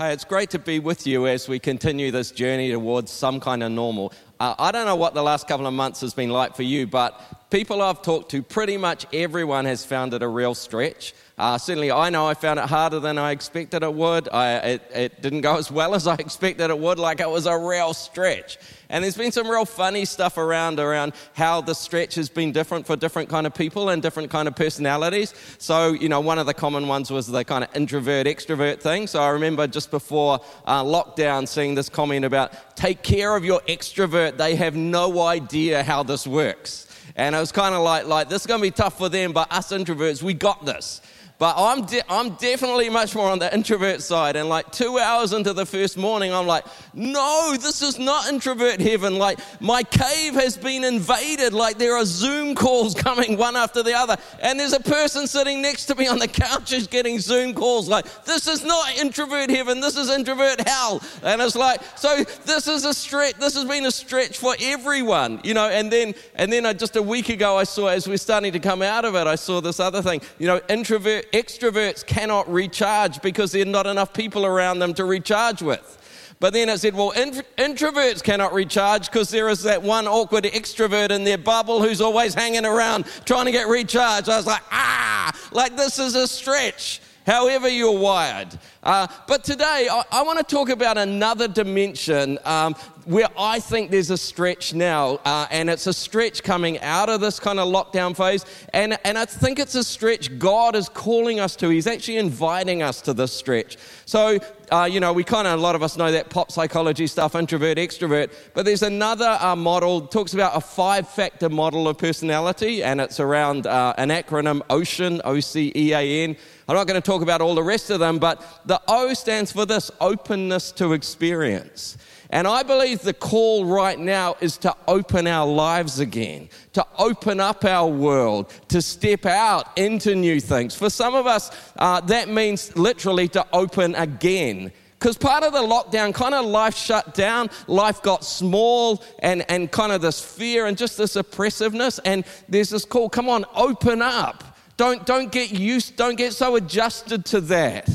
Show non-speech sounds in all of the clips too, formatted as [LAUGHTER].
Hey, it's great to be with you as we continue this journey towards some kind of normal. Uh, I don't know what the last couple of months has been like for you, but people I've talked to, pretty much everyone has found it a real stretch. Uh, certainly, I know I found it harder than I expected it would. I, it, it didn't go as well as I [LAUGHS] expected it would, like it was a real stretch. And there's been some real funny stuff around around how the stretch has been different for different kind of people and different kind of personalities. So, you know, one of the common ones was the kind of introvert extrovert thing. So I remember just before uh, lockdown seeing this comment about take care of your extrovert. They have no idea how this works. And it was kind of like, like this is going to be tough for them, but us introverts, we got this. But I'm, de- I'm definitely much more on the introvert side. And like two hours into the first morning, I'm like, no, this is not introvert heaven. Like my cave has been invaded. Like there are Zoom calls [LAUGHS] coming one after the other. And there's a person sitting next to me on the couch who's getting Zoom calls. Like this is not introvert heaven. This is introvert hell. And it's like, so this is a stretch. This has been a stretch for everyone, you know. And then, and then I, just a week ago, I saw as we're starting to come out of it, I saw this other thing, you know, introvert extroverts cannot recharge because there are not enough people around them to recharge with. But then it said, well, introverts cannot recharge because there is that one awkward extrovert in their bubble who's always hanging around trying to get recharged. I was like, ah, like this is a stretch however you're wired. Uh, but today, I, I want to talk about another dimension um, where I think there's a stretch now, uh, and it's a stretch coming out of this kind of lockdown phase. And, and I think it's a stretch God is calling us to. He's actually inviting us to this stretch. So, uh, you know, we kind of, a lot of us know that pop psychology stuff, introvert, extrovert, but there's another uh, model, talks about a five factor model of personality, and it's around uh, an acronym OCEAN, O C E A N. I'm not going to talk about all the rest of them, but the O stands for this openness to experience. And I believe the call right now is to open our lives again, to open up our world, to step out into new things. For some of us, uh, that means literally to open again. Because part of the lockdown, kind of life shut down, life got small, and, and kind of this fear and just this oppressiveness. And there's this call come on, open up. Don't, don't get used, don't get so adjusted to that.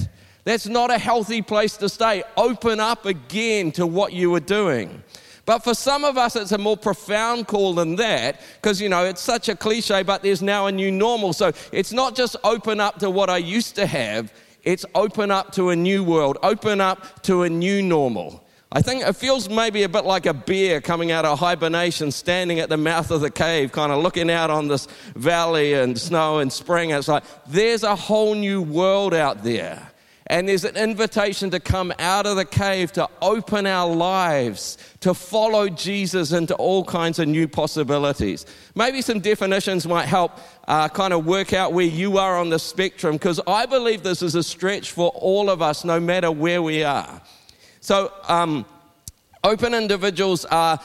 That's not a healthy place to stay. Open up again to what you were doing. But for some of us, it's a more profound call than that because, you know, it's such a cliche, but there's now a new normal. So it's not just open up to what I used to have, it's open up to a new world, open up to a new normal. I think it feels maybe a bit like a bear coming out of hibernation, standing at the mouth of the cave, kind of looking out on this valley and snow and spring. It's like there's a whole new world out there. And there's an invitation to come out of the cave, to open our lives, to follow Jesus into all kinds of new possibilities. Maybe some definitions might help uh, kind of work out where you are on the spectrum, because I believe this is a stretch for all of us, no matter where we are. So, um, open individuals are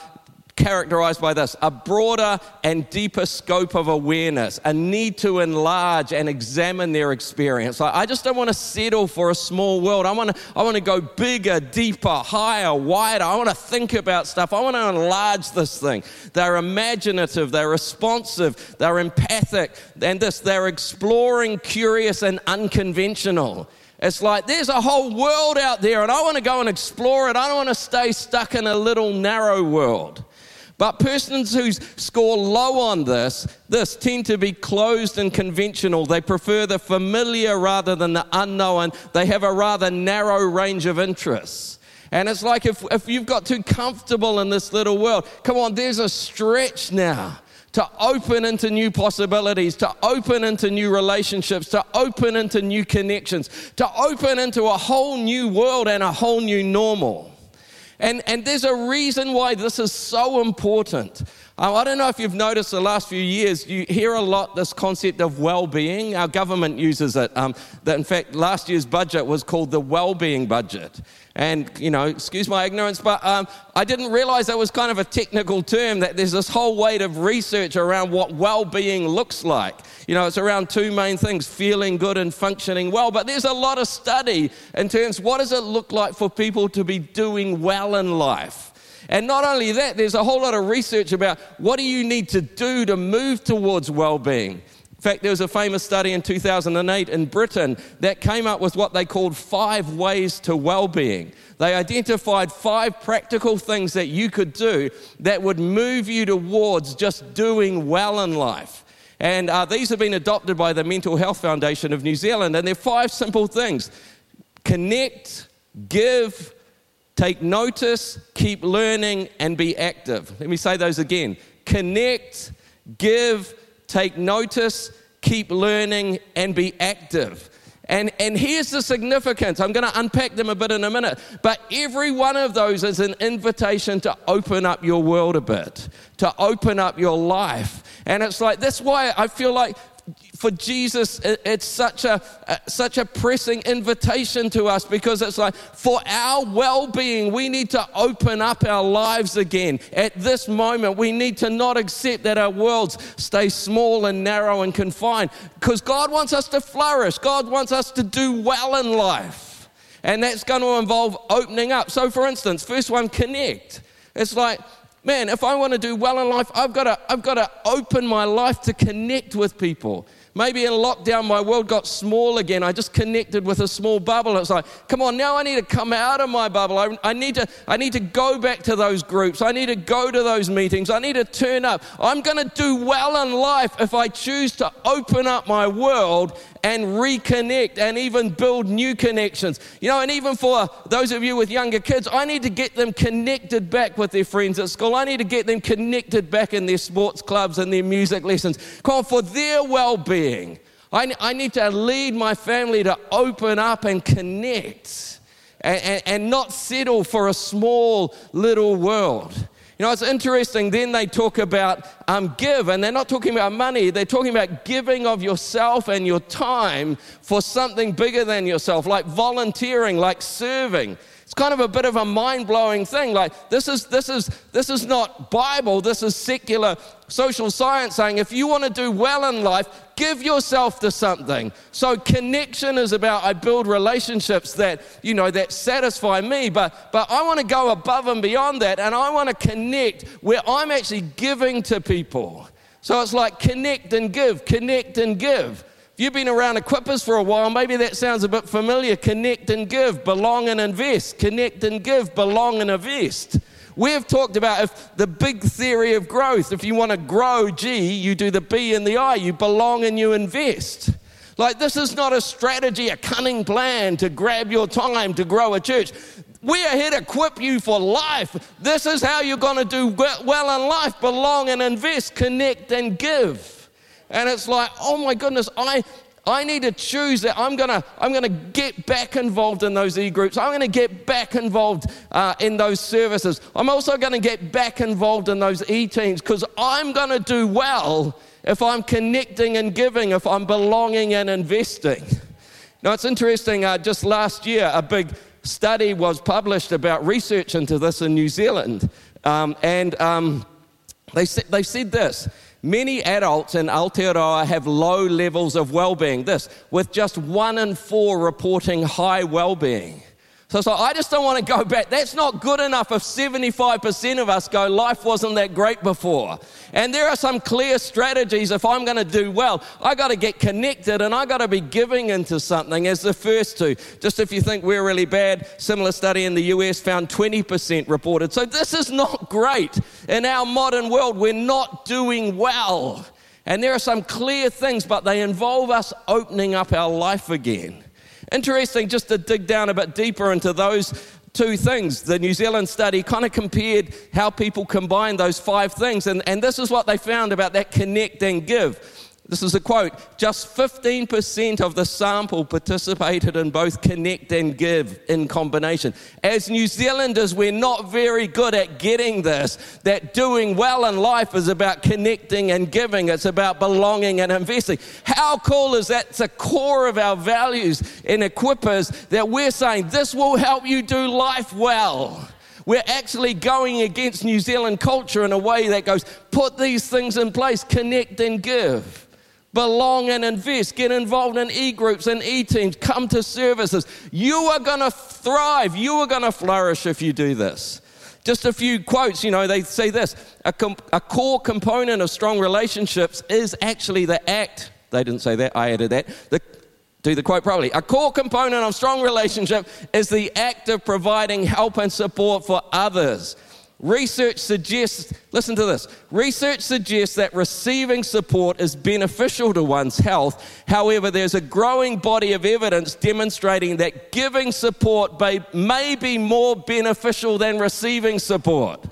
characterized by this a broader and deeper scope of awareness, a need to enlarge and examine their experience. I just don't want to settle for a small world. I want to, I want to go bigger, deeper, higher, wider. I want to think about stuff. I want to enlarge this thing. They're imaginative, they're responsive, they're empathic, and this, they're exploring, curious, and unconventional. It's like there's a whole world out there, and I want to go and explore it. I don't want to stay stuck in a little narrow world. But persons who score low on this, this tend to be closed and conventional. They prefer the familiar rather than the unknown. They have a rather narrow range of interests. And it's like if, if you've got too comfortable in this little world, come on, there's a stretch now to open into new possibilities, to open into new relationships, to open into new connections, to open into a whole new world and a whole new normal. And, and there's a reason why this is so important. Uh, I don't know if you've noticed the last few years, you hear a lot this concept of well being. Our government uses it. Um, that in fact, last year's budget was called the well being budget. And, you know, excuse my ignorance, but um, I didn't realize that was kind of a technical term, that there's this whole weight of research around what well being looks like. You know, it's around two main things feeling good and functioning well. But there's a lot of study in terms what does it look like for people to be doing well in life? And not only that, there's a whole lot of research about what do you need to do to move towards well being. In fact, there was a famous study in 2008 in Britain that came up with what they called five ways to well being. They identified five practical things that you could do that would move you towards just doing well in life. And uh, these have been adopted by the Mental Health Foundation of New Zealand. And they're five simple things connect, give, take notice, keep learning, and be active. Let me say those again connect, give, take notice, keep learning, and be active. And, and here's the significance. I'm going to unpack them a bit in a minute. But every one of those is an invitation to open up your world a bit, to open up your life. And it's like, that's why I feel like for Jesus, it's such a, such a pressing invitation to us because it's like for our well being, we need to open up our lives again. At this moment, we need to not accept that our worlds stay small and narrow and confined because God wants us to flourish, God wants us to do well in life. And that's going to involve opening up. So, for instance, first one, connect. It's like, man, if I want to do well in life, I've got to, I've got to open my life to connect with people. Maybe in lockdown, my world got small again. I just connected with a small bubble. It's like, come on, now I need to come out of my bubble. I, I, need to, I need to go back to those groups. I need to go to those meetings. I need to turn up. I'm going to do well in life if I choose to open up my world and reconnect and even build new connections. You know, and even for those of you with younger kids, I need to get them connected back with their friends at school. I need to get them connected back in their sports clubs and their music lessons. Come on, for their well being. I, I need to lead my family to open up and connect and, and, and not settle for a small little world. You know, it's interesting. Then they talk about um, give, and they're not talking about money. They're talking about giving of yourself and your time for something bigger than yourself, like volunteering, like serving. It's kind of a bit of a mind blowing thing. Like, this is, this, is, this is not Bible, this is secular social science saying if you want to do well in life, give yourself to something. So, connection is about I build relationships that, you know, that satisfy me, but, but I want to go above and beyond that, and I want to connect where I'm actually giving to people. So, it's like connect and give, connect and give. You've been around Equippers for a while, maybe that sounds a bit familiar. Connect and give, belong and invest. Connect and give, belong and invest. We've talked about if the big theory of growth. If you want to grow G, you do the B and the I. You belong and you invest. Like, this is not a strategy, a cunning plan to grab your time to grow a church. We are here to equip you for life. This is how you're going to do well in life belong and invest, connect and give. And it's like, oh my goodness, I, I need to choose that I'm gonna, I'm gonna get back involved in those e groups. I'm gonna get back involved uh, in those services. I'm also gonna get back involved in those e teams because I'm gonna do well if I'm connecting and giving, if I'm belonging and investing. Now, it's interesting, uh, just last year, a big study was published about research into this in New Zealand. Um, and um, they, they said this Many adults in Aotearoa have low levels of well being. This, with just one in four reporting high well being. So it's like, I just don't want to go back. That's not good enough if 75% of us go, life wasn't that great before. And there are some clear strategies if I'm going to do well. I got to get connected and I got to be giving into something as the first two. Just if you think we're really bad, similar study in the US found 20% reported. So this is not great. In our modern world, we're not doing well. And there are some clear things, but they involve us opening up our life again. Interesting just to dig down a bit deeper into those two things. The New Zealand study kind of compared how people combine those five things, and, and this is what they found about that connect and give. This is a quote just 15% of the sample participated in both connect and give in combination. As New Zealanders, we're not very good at getting this that doing well in life is about connecting and giving, it's about belonging and investing. How cool is that? It's a core of our values and Equippers that we're saying this will help you do life well. We're actually going against New Zealand culture in a way that goes, put these things in place, connect and give belong and invest, get involved in e groups and e teams, come to services. You are going to thrive, you are going to flourish if you do this. Just a few quotes, you know, they say this a, com- a core component of strong relationships is actually the act They didn't say that, I added that. The, do the quote properly. A core component of strong relationship is the act of providing help and support for others. Research suggests, listen to this, research suggests that receiving support is beneficial to one's health. However, there's a growing body of evidence demonstrating that giving support may, may be more beneficial than receiving support.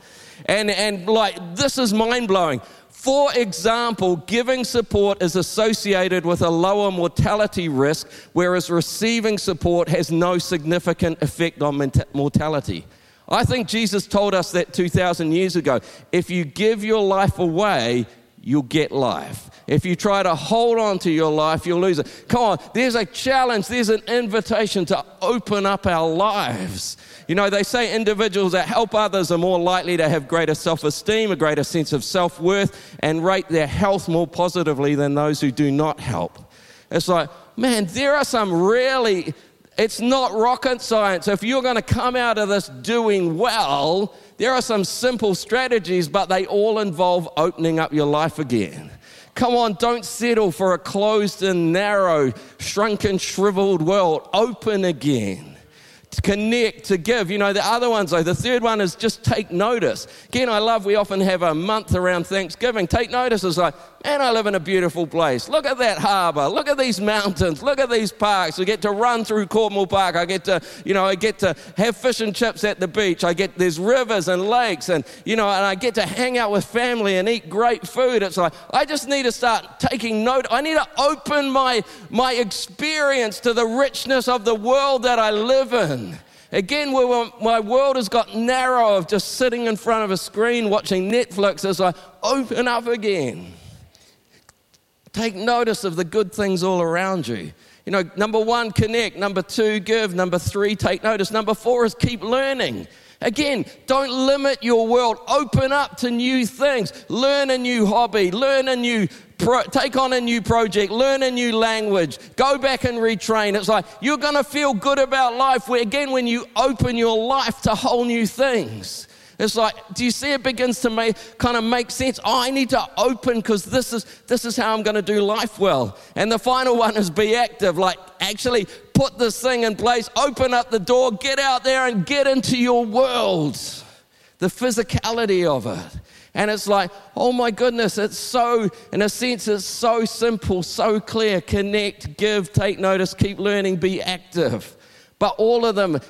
And, and like, this is mind blowing. For example, giving support is associated with a lower mortality risk, whereas receiving support has no significant effect on mortality. I think Jesus told us that 2,000 years ago. If you give your life away, you'll get life. If you try to hold on to your life, you'll lose it. Come on, there's a challenge, there's an invitation to open up our lives. You know, they say individuals that help others are more likely to have greater self esteem, a greater sense of self worth, and rate their health more positively than those who do not help. It's like, man, there are some really it's not rocket science. If you're going to come out of this doing well, there are some simple strategies, but they all involve opening up your life again. Come on, don't settle for a closed and narrow, shrunken, shriveled world. Open again to connect, to give. You know, the other ones, though, the third one is just take notice. Again, I love we often have a month around Thanksgiving. Take notice is like, man, I live in a beautiful place. Look at that harbor. Look at these mountains. Look at these parks. I get to run through Cornwall Park. I get to, you know, I get to have fish and chips at the beach. I get, there's rivers and lakes and, you know, and I get to hang out with family and eat great food. It's like, I just need to start taking note. I need to open my, my experience to the richness of the world that I live in. Again, my world has got narrow of just sitting in front of a screen watching Netflix as I open up again. Take notice of the good things all around you. You know, number one, connect. Number two, give. Number three, take notice. Number four is keep learning. Again, don't limit your world. Open up to new things. Learn a new hobby. Learn a new Pro, take on a new project, learn a new language, go back and retrain. It's like you're going to feel good about life where, again, when you open your life to whole new things. It's like, do you see it begins to make, kind of make sense? Oh, I need to open because this is, this is how I'm going to do life well. And the final one is be active, like actually put this thing in place, open up the door, get out there and get into your world. The physicality of it. And it's like, oh my goodness, it's so, in a sense, it's so simple, so clear. Connect, give, take notice, keep learning, be active. But all of them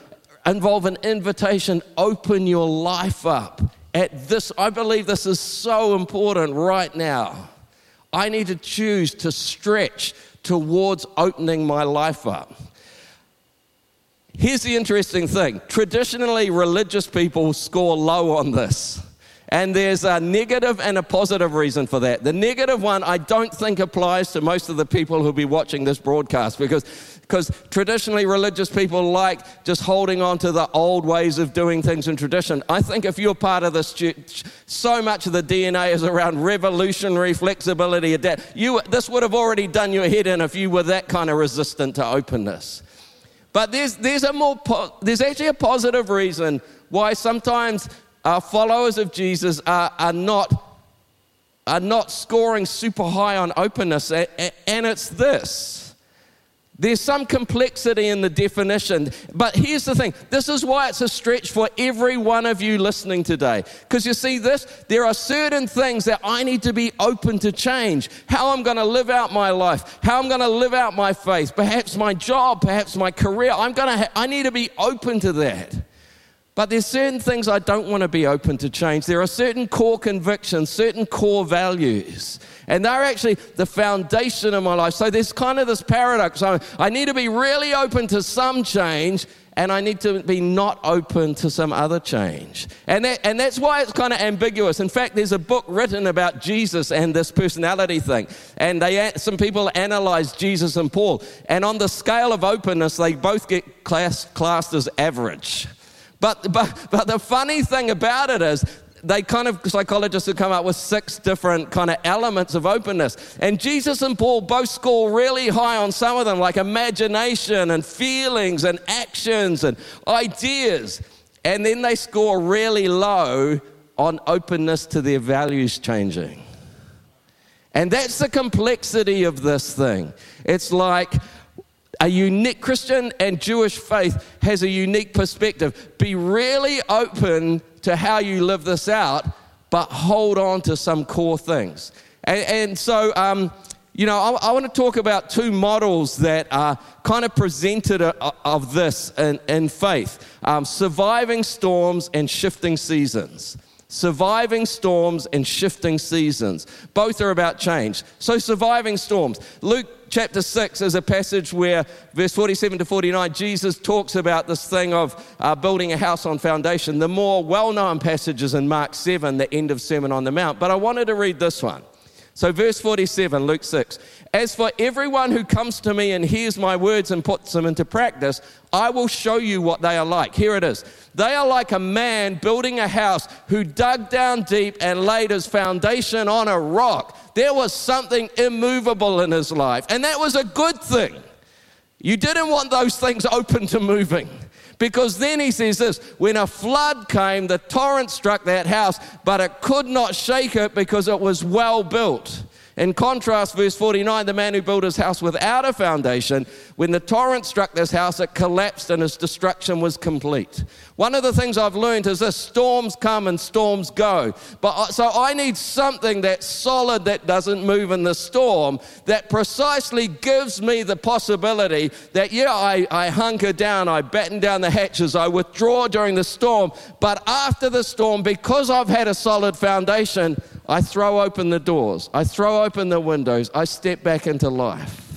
involve an invitation open your life up. At this, I believe this is so important right now. I need to choose to stretch towards opening my life up. Here's the interesting thing traditionally, religious people score low on this. And there's a negative and a positive reason for that. The negative one, I don't think applies to most of the people who'll be watching this broadcast because, because traditionally religious people like just holding on to the old ways of doing things in tradition. I think if you're part of this church, so much of the DNA is around revolutionary flexibility. You, this would have already done your head in if you were that kind of resistant to openness. But there's, there's, a more po- there's actually a positive reason why sometimes our followers of Jesus are, are, not, are not scoring super high on openness, and it's this. There's some complexity in the definition, but here's the thing this is why it's a stretch for every one of you listening today. Because you see, this, there are certain things that I need to be open to change. How I'm going to live out my life, how I'm going to live out my faith, perhaps my job, perhaps my career. I'm going to ha- I need to be open to that. But there's certain things I don't want to be open to change. There are certain core convictions, certain core values, and they're actually the foundation of my life. So there's kind of this paradox. I, need to be really open to some change, and I need to be not open to some other change. And, that, and that's why it's kind of ambiguous. In fact, there's a book written about Jesus and this personality thing. And they, some people analyze Jesus and Paul. And on the scale of openness, they both get class, classed as average. But, but, but the funny thing about it is, they kind of psychologists have come up with six different kind of elements of openness. And Jesus and Paul both score really high on some of them, like imagination and feelings and actions and ideas. And then they score really low on openness to their values changing. And that's the complexity of this thing. It's like a unique Christian and Jewish faith has a unique perspective. Be really open to how you live this out, but hold on to some core things. And, and so, um, you know, I, I, want to talk about two models that are kind of presented a, a, of this in, in faith um, surviving storms and shifting seasons. Surviving storms and shifting seasons. Both are about change. So, surviving storms. Luke chapter 6 is a passage where, verse 47 to 49, Jesus talks about this thing of uh, building a house on foundation. The more well known passage is in Mark 7, the end of Sermon on the Mount. But I wanted to read this one. So, verse 47, Luke 6 As for everyone who comes to me and hears my words and puts them into practice, I will show you what they are like. Here it is. They are like a man building a house who dug down deep and laid his foundation on a rock. There was something immovable in his life, and that was a good thing. You didn't want those things open to moving. Because then he says this when a flood came, the torrent struck that house, but it could not shake it because it was well built. In contrast, verse 49, the man who built his house without a foundation, when the torrent struck this house, it collapsed and its destruction was complete. One of the things I've learned is this storms come and storms go. But uh, so I need something that's solid that doesn't move in the storm, that precisely gives me the possibility that, yeah, I, I hunker down, I batten down the hatches, I withdraw during the storm, but after the storm, because I've had a solid foundation, I throw open the doors, I throw open the windows, I step back into life.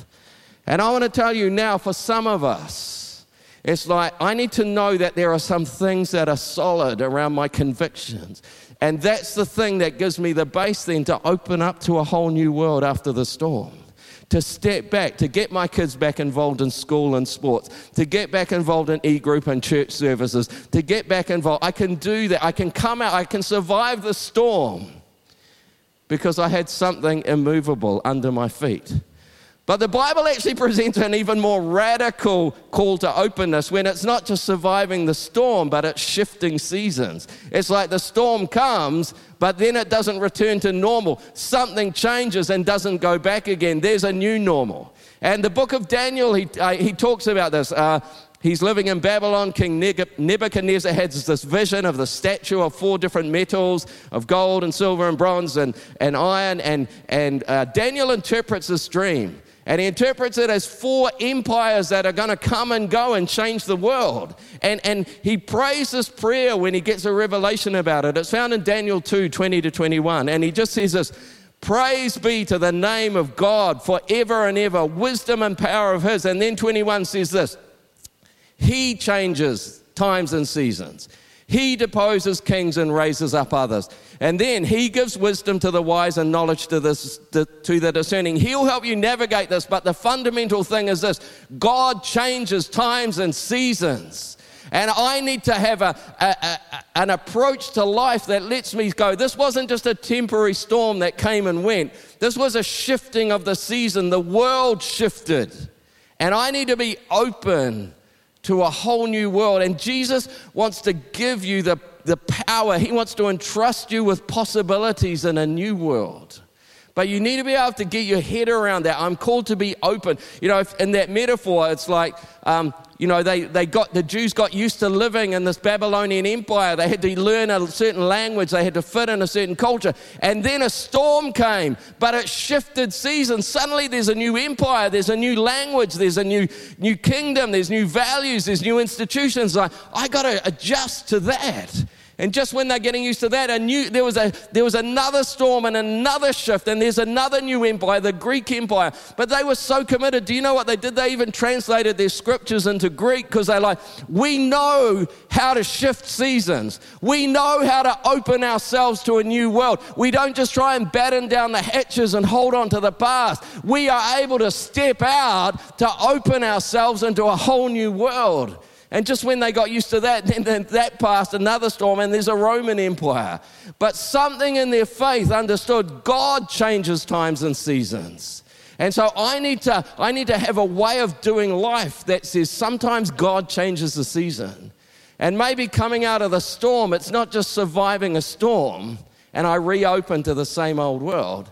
And I want to tell you now, for some of us, it's like I need to know that there are some things that are solid around my convictions. And that's the thing that gives me the base then to open up to a whole new world after the storm. To step back, to get my kids back involved in school and sports, to get back involved in e group and church services, to get back involved. I can do that. I can come out, I can survive the storm because I had something immovable under my feet. But the Bible actually presents an even more radical call to openness when it's not just surviving the storm, but it's shifting seasons. It's like the storm comes, but then it doesn't return to normal. Something changes and doesn't go back again. There's a new normal. And the book of Daniel, he, uh, he talks about this. Uh, He's living in Babylon. King Nebuchadnezzar has this vision of the statue of four different metals of gold and silver and bronze and, and iron. And, and uh, Daniel interprets this dream. And he interprets it as four empires that are going to come and go and change the world. And, and he prays this prayer when he gets a revelation about it. It's found in Daniel 2 20 to 21. And he just says this Praise be to the name of God forever and ever, wisdom and power of his. And then 21 says this he changes times and seasons. He deposes kings and raises up others. And then he gives wisdom to the wise and knowledge to, this, to, the discerning. He'll help you navigate this, but the fundamental thing is this God changes times and seasons. And I need to have a, a, a, an approach to life that lets me go. This wasn't just a temporary storm that came and went, this was a shifting of the season. The world shifted. And I need to be open to a whole new world. And Jesus wants to give you the, the power, He wants to entrust you with possibilities in a new world. But you need to be able to get your head around that. I'm called to be open. You know, in that metaphor, it's like um, you know, they, they got, the Jews got used to living in this Babylonian empire. They had to learn a certain language, they had to fit in a certain culture. And then a storm came, but it shifted seasons. Suddenly there's a new empire, there's a new language, there's a new, new kingdom, there's new values, there's new institutions. I, I got to adjust to that. And just when they're getting used to that, a new, there, was a, there was another storm and another shift, and there's another new empire, the Greek Empire. But they were so committed. Do you know what they did? They even translated their scriptures into Greek because they're like, we know how to shift seasons. We know how to open ourselves to a new world. We don't just try and batten down the hatches and hold on to the past. We are able to step out to open ourselves into a whole new world. And just when they got used to that, [LAUGHS] then that passed another storm, and there's a Roman Empire. But something in their faith understood God changes times and seasons. And so I need to, I need to have a way of doing life that says sometimes God changes the season. And maybe coming out of the storm, it's not just surviving a storm and I reopen to the same old world,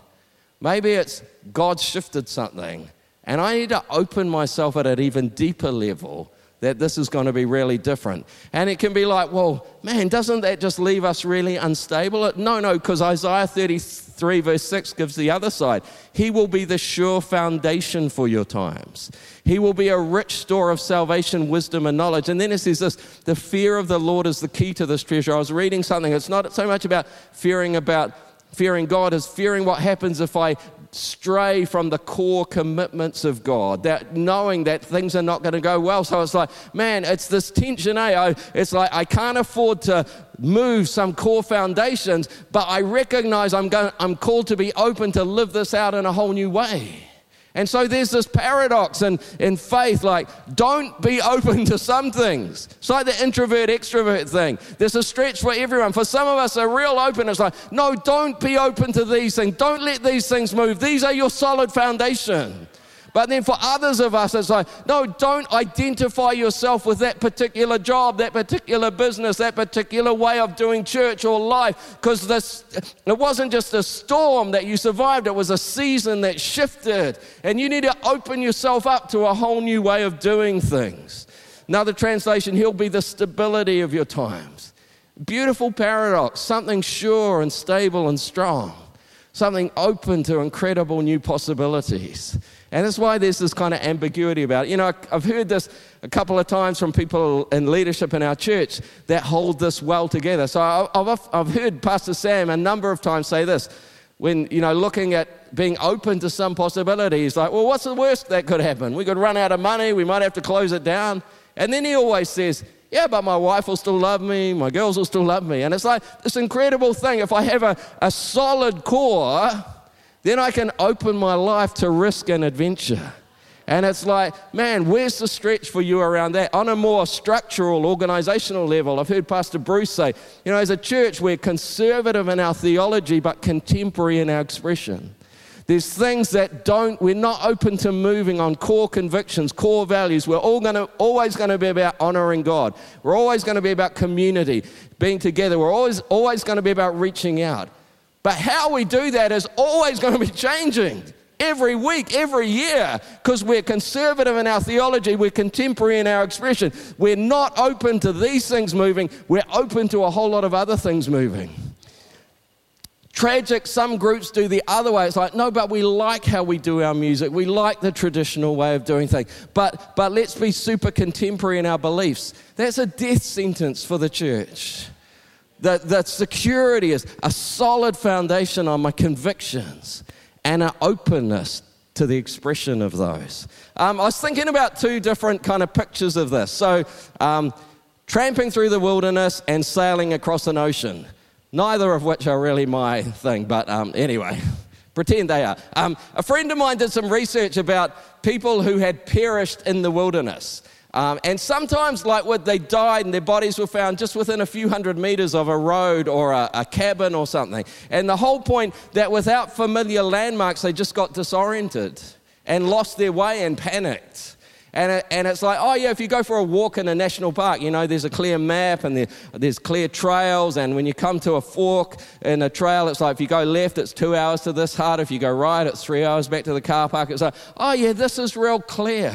Maybe it's God shifted something, and I need to open myself at an even deeper level that this is going to be really different. And it can be like, well, man, doesn't that just leave us really unstable? No, no, because Isaiah 33, verse 6 gives the other side. He will be the sure foundation for your times. He will be a rich store of salvation, wisdom, and knowledge. And then it says this the fear of the Lord is the key to this treasure. I was reading something, it's not so much about fearing about fearing God is fearing what happens if I stray from the core commitments of God, that knowing that things are not going to go well. So it's like, man, it's this tension, eh? I, it's like I can't afford to move some core foundations, but I recognize I'm, going, I'm called to be open to live this out in a whole new way. And so there's this paradox in, in faith like, don't be [LAUGHS] open to some things. It's like the introvert extrovert thing. There's a stretch for everyone. For some of us, a real open openness like, no, don't be open to these things. Don't let these things move. These are your solid foundation. But then for others of us, it's like, no, don't identify yourself with that particular job, that particular business, that particular way of doing church or life, because this it wasn't just a storm that you survived, it was a season that shifted. And you need to open yourself up to a whole new way of doing things. Another translation, he'll be the stability of your times. Beautiful paradox, something sure and stable and strong, something open to incredible new possibilities. And that's why there's this kind of ambiguity about it. You know, I've heard this a couple of times from people in leadership in our church that hold this well together. So I've, I've heard Pastor Sam a number of times say this when, you know, looking at being open to some possibility. He's like, well, what's the worst that could happen? We could run out of money, we might have to close it down. And then he always says, yeah, but my wife will still love me, my girls will still love me. And it's like this incredible thing. If I have a, a solid core, then I can open my life to risk and adventure. And it's like, man, where's the stretch for you around that? On a more structural, organizational level, I've heard Pastor Bruce say, you know, as a church, we're conservative in our theology, but contemporary in our expression. There's things that don't, we're not open to moving on core convictions, core values. We're all gonna, always going to be about honoring God. We're always going to be about community, being together. We're always, always going to be about reaching out. But how we do that is always going to be changing every week, every year, because we're conservative in our theology, we're contemporary in our expression. We're not open to these things moving, we're open to a whole lot of other things moving. Tragic, some groups do the other way. It's like, no, but we like how we do our music. We like the traditional way of doing things. But, but let's be super contemporary in our beliefs. That's a death sentence for the church. That, that security is a solid foundation on my convictions and an openness to the expression of those. Um, I was thinking about two different kind of pictures of this. So, um, tramping through the wilderness and sailing across an ocean. Neither of which are really my thing, but um, anyway, [LAUGHS] pretend they are. Um, a friend of mine did some research about people who had perished in the wilderness. Um, and sometimes, like when they died and their bodies were found just within a few hundred meters of a road or a, a cabin or something. And the whole point that without familiar landmarks, they just got disoriented and lost their way and panicked. And, it, and it's like, oh, yeah, if you go for a walk in a national park, you know, there's a clear map and there, there's clear trails. And when you come to a fork in a trail, it's like if you go left, it's two hours to this hut. If you go right, it's three hours back to the car park. It's like, oh, yeah, this is real clear.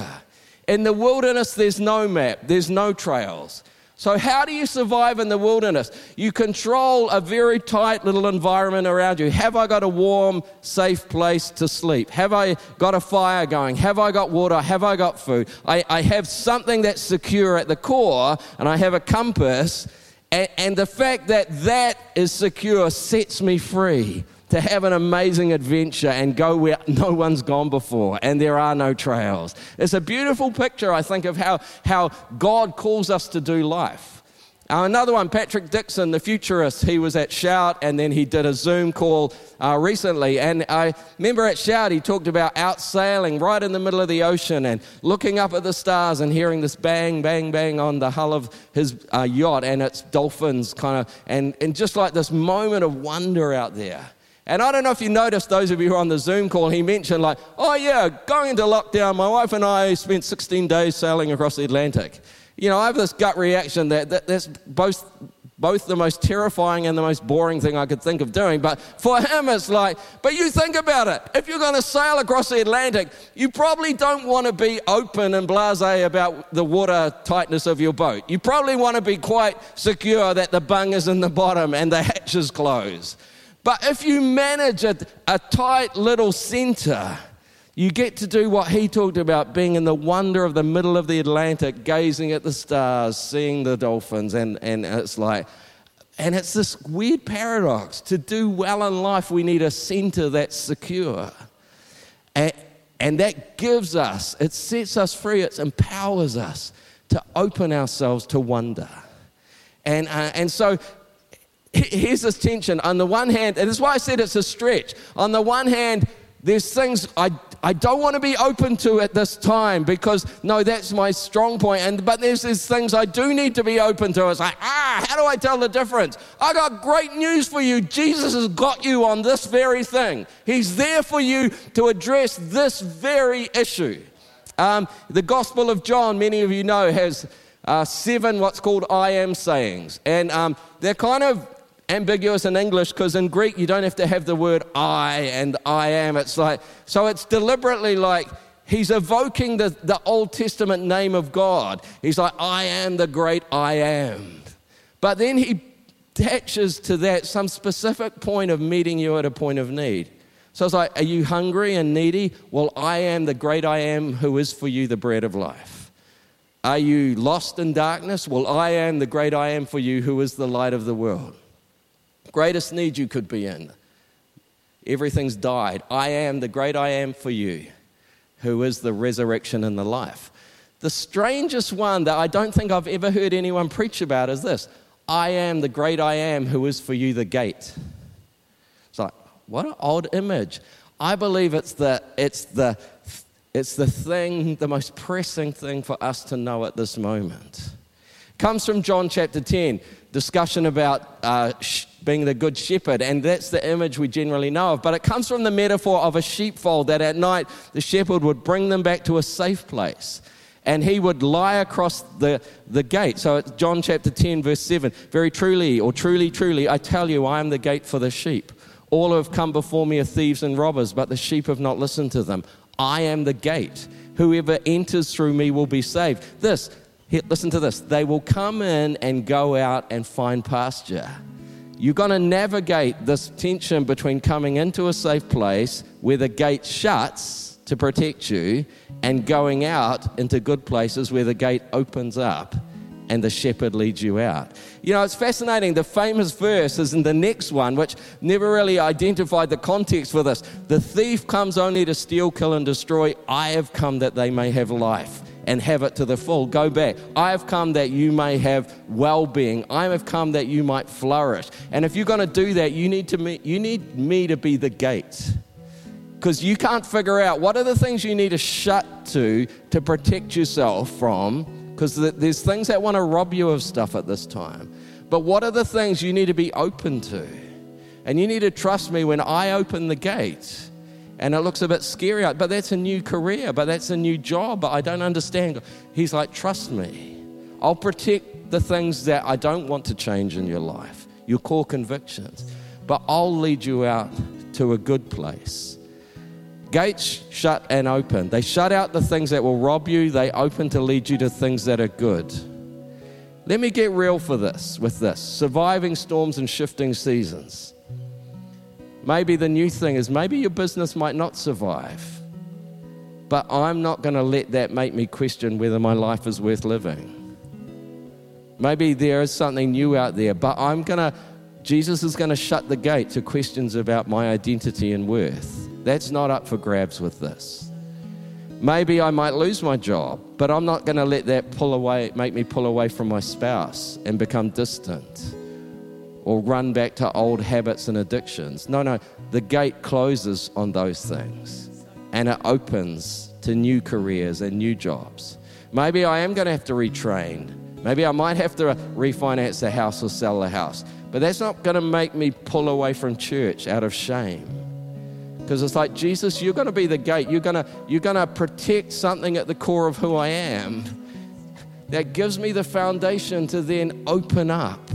In the wilderness, there's no map, there's no trails. So, how do you survive in the wilderness? You control a very tight little environment around you. Have I got a warm, safe place to sleep? Have I got a fire going? Have I got water? Have I got food? I, I have something that's secure at the core, and I have a compass. And, and the fact that that is secure sets me free to have an amazing adventure and go where [LAUGHS] no one's gone before and there are no trails. It's a beautiful picture, I think, of how, how God calls us to do life. Uh, another one, Patrick Dixon, the futurist, he was at Shout and then he did a Zoom call uh, recently. And I remember at Shout, he talked about out sailing right in the middle of the ocean and looking up at the stars and hearing this bang, bang, bang on the hull of his uh, yacht and its dolphins kind of, and, and just like this moment of wonder out there. And I don't know if you noticed, those of you who are on the Zoom call, he mentioned, like, oh, yeah, going into lockdown, my wife and I spent 16 days sailing across the Atlantic. You know, I have this gut reaction that, that that's both both the most terrifying and the most boring thing I could think of doing. But for him, it's like, but you think about it. If you're going to sail across the Atlantic, you probably don't want to be open and blase about the water tightness of your boat. You probably want to be quite secure that the bung is in the bottom and the hatch is closed. But if you manage a, a tight little center, you get to do what he talked about being in the wonder of the middle of the Atlantic, gazing at the stars, seeing the dolphins. And, and it's like, and it's this weird paradox. To do well in life, we need a center that's secure. And, and that gives us, it sets us free, it empowers us to open ourselves to wonder. And, uh, and so here's this tension. On the one hand, and that's why I said it's a stretch. On the one hand, there's things I, I don't want to be open to at this time because no, that's my strong point. And but there's these things I do need to be open to. It's like, ah, how do I tell the difference? I got great news for you. Jesus has got you on this very thing. He's there for you to address this very issue. Um, the Gospel of John, many of you know, has uh, seven what's called I am sayings. And um, they're kind of ambiguous in English because in Greek you don't have to have the word I and I am. It's like, so it's deliberately like he's evoking the, the Old Testament name of God. He's like, I am the great I am. But then he attaches to that some specific point of meeting you at a point of need. So it's like, are you hungry and needy? Well, I am the great I am who is for you the bread of life. Are you lost in darkness? Well, I am the great I am for you who is the light of the world greatest need you could be in. Everything's died. I am the great I am for you, who is the resurrection and the life. The strangest one that I don't think I've ever heard anyone preach about is this I am the great I am, who is for you the gate. It's like, what an odd image. I believe it's the, it's the, it's the thing, the most pressing thing for us to know at this moment. Comes from John chapter 10, discussion about uh, being the good shepherd, and that's the image we generally know of. But it comes from the metaphor of a sheepfold that at night the shepherd would bring them back to a safe place and he would lie across the, the gate. So it's John chapter 10, verse 7. Very truly, or truly, truly, I tell you, I am the gate for the sheep. All who have come before me are thieves and robbers, but the sheep have not listened to them. I am the gate. Whoever enters through me will be saved. This, listen to this, they will come in and go out and find pasture. You're going to navigate this tension between coming into a safe place where the gate shuts to protect you and going out into good places where the gate opens up and the shepherd leads you out. You know, it's fascinating. The famous verse is in the next one, which never really identified the context for this. The thief comes only to steal, kill, and destroy. I have come that they may have life and have it to the full. Go back. I have come that you may have well being. I have come that you might flourish. And if you're going to do that, you need, to me, you need me to be the gate. Because you can't figure out what are the things you need to shut to to protect yourself from. Because there's things that want to rob you of stuff at this time. But what are the things you need to be open to? And you need to trust me when I open the gate and it looks a bit scary, but that's a new career, but that's a new job, but I don't understand. He's like, trust me. I'll protect the things that I don't want to change in your life, your core convictions, but I'll lead you out to a good place. Gates shut and open. They shut out the things that will rob you, they open to lead you to things that are good. Let me get real for this with this surviving storms and shifting seasons. Maybe the new thing is maybe your business might not survive. But I'm not going to let that make me question whether my life is worth living. Maybe there is something new out there, but I'm going to, Jesus is going to shut the gate to questions about my identity and worth. That's not up for grabs with this. Maybe I might lose my job, but I'm not going to let that pull away, make me pull away from my spouse and become distant or run back to old habits and addictions. No, no, the gate closes on those things and it opens to new careers and new jobs. Maybe I am going to have to retrain. Maybe I might have to refinance the house or sell the house. But that's not going to make me pull away from church out of shame. Because it's like, Jesus, you're going to be the gate. You're going you're going to protect something at the core of who I am that gives me the foundation to then open up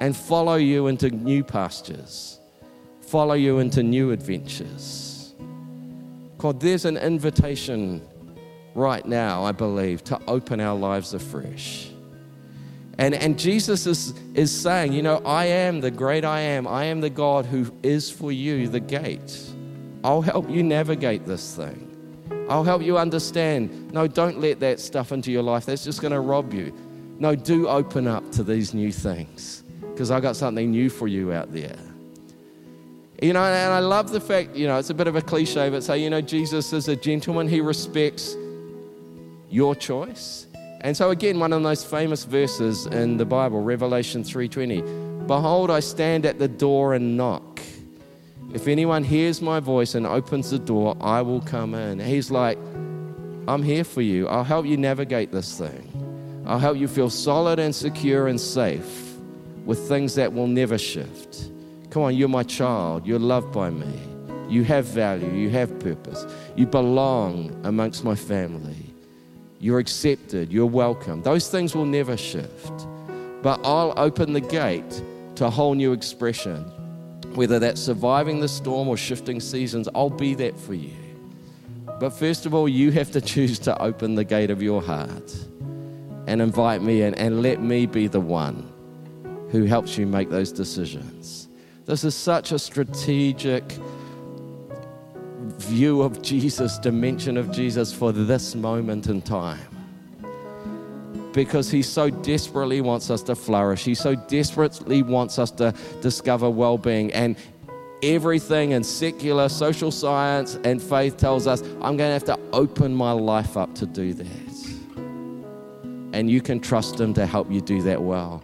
and follow you into new pastures, follow you into new adventures. God, there's an invitation right now, I believe, to open our lives afresh. And, and Jesus is, is saying, You know, I am the great I am. I am the God who is for you the gate. I'll help you navigate this thing. I'll help you understand. No, don't let that stuff into your life. That's just going to rob you. No, do open up to these new things because I've got something new for you out there. You know, and I love the fact, you know, it's a bit of a cliche, but say, you know, Jesus is a gentleman. He respects your choice. And so again, one of the most famous verses in the Bible, Revelation 3:20, "Behold, I stand at the door and knock. If anyone hears my voice and opens the door, I will come in." He's like, "I'm here for you. I'll help you navigate this thing. I'll help you feel solid and secure and safe with things that will never shift. Come on, you're my child. You're loved by me. You have value. You have purpose. You belong amongst my family." You're accepted. You're welcome. Those things will never shift. But I'll open the gate to a whole new expression. Whether that's surviving the storm or shifting seasons, I'll be that for you. But first of all, you have to choose to open the gate of your heart and invite me in and let me be the one who helps you make those decisions. This is such a strategic view of Jesus, dimension of Jesus for this moment in time. Because he so desperately wants us to flourish. He so desperately wants us to discover well being. And everything in secular social science and faith tells us I'm going to have to open my life up to do that. And you can trust him to help you do that well.